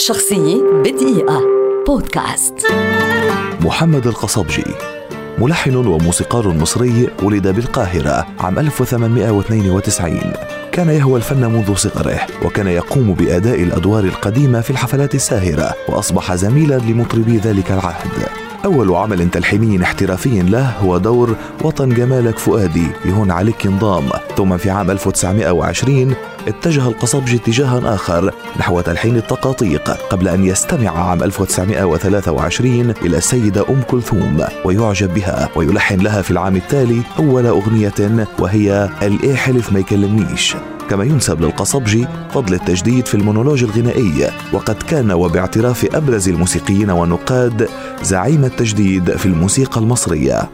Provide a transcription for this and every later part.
شخصية بدقيقة. بودكاست. محمد القصبجي ملحن وموسيقار مصري ولد بالقاهرة عام 1892 كان يهوى الفن منذ صغره وكان يقوم بأداء الأدوار القديمة في الحفلات الساهرة وأصبح زميلا لمطربي ذلك العهد. أول عمل تلحيني احترافي له هو دور وطن جمالك فؤادي لهون عليك انضام ثم في عام 1920 اتجه القصبجي اتجاها آخر نحو تلحين التقاطيق قبل أن يستمع عام 1923 إلى السيدة أم كلثوم ويعجب بها ويلحن لها في العام التالي أول أغنية وهي الإيه حلف ما يكلمنيش كما ينسب للقصبجي فضل التجديد في المونولوج الغنائي وقد كان وباعتراف أبرز الموسيقيين والنقاد زعيم التجديد في الموسيقى المصرية.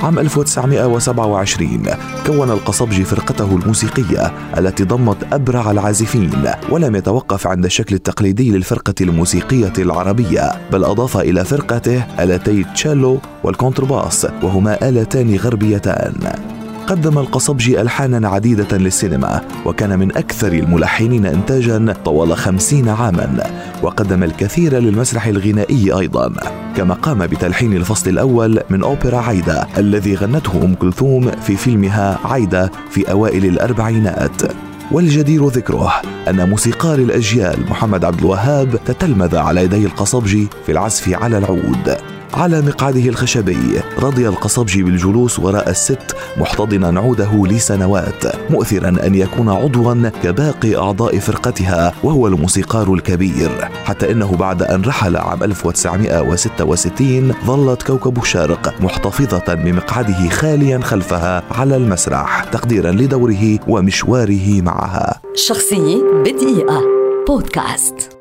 عام 1927 كون القصبجي فرقته الموسيقية التي ضمت أبرع العازفين ولم يتوقف عند الشكل التقليدي للفرقة الموسيقية العربية بل أضاف إلى فرقته آلتي تشيلو والكونترباس وهما آلتان غربيتان. قدم القصبجي ألحانا عديدة للسينما وكان من أكثر الملحنين إنتاجا طوال خمسين عاما وقدم الكثير للمسرح الغنائي أيضا كما قام بتلحين الفصل الأول من أوبرا عايدة الذي غنته أم كلثوم في فيلمها عايدة في أوائل الأربعينات. والجدير ذكره أن موسيقار الأجيال محمد عبد الوهاب تتلمذ على يدي القصبجي في العزف على العود. على مقعده الخشبي. رضي القصبجي بالجلوس وراء الست محتضنا عوده لسنوات مؤثرا أن يكون عضوا كباقي أعضاء فرقتها وهو الموسيقار الكبير. حتى إنه بعد أن رحل عام 1966 ظلت كوكب الشرق محتفظة بمقعده خاليا خلفها على المسرح تقديرا لدوره ومشواره معها. شخصية بدقيقة. بودكاست.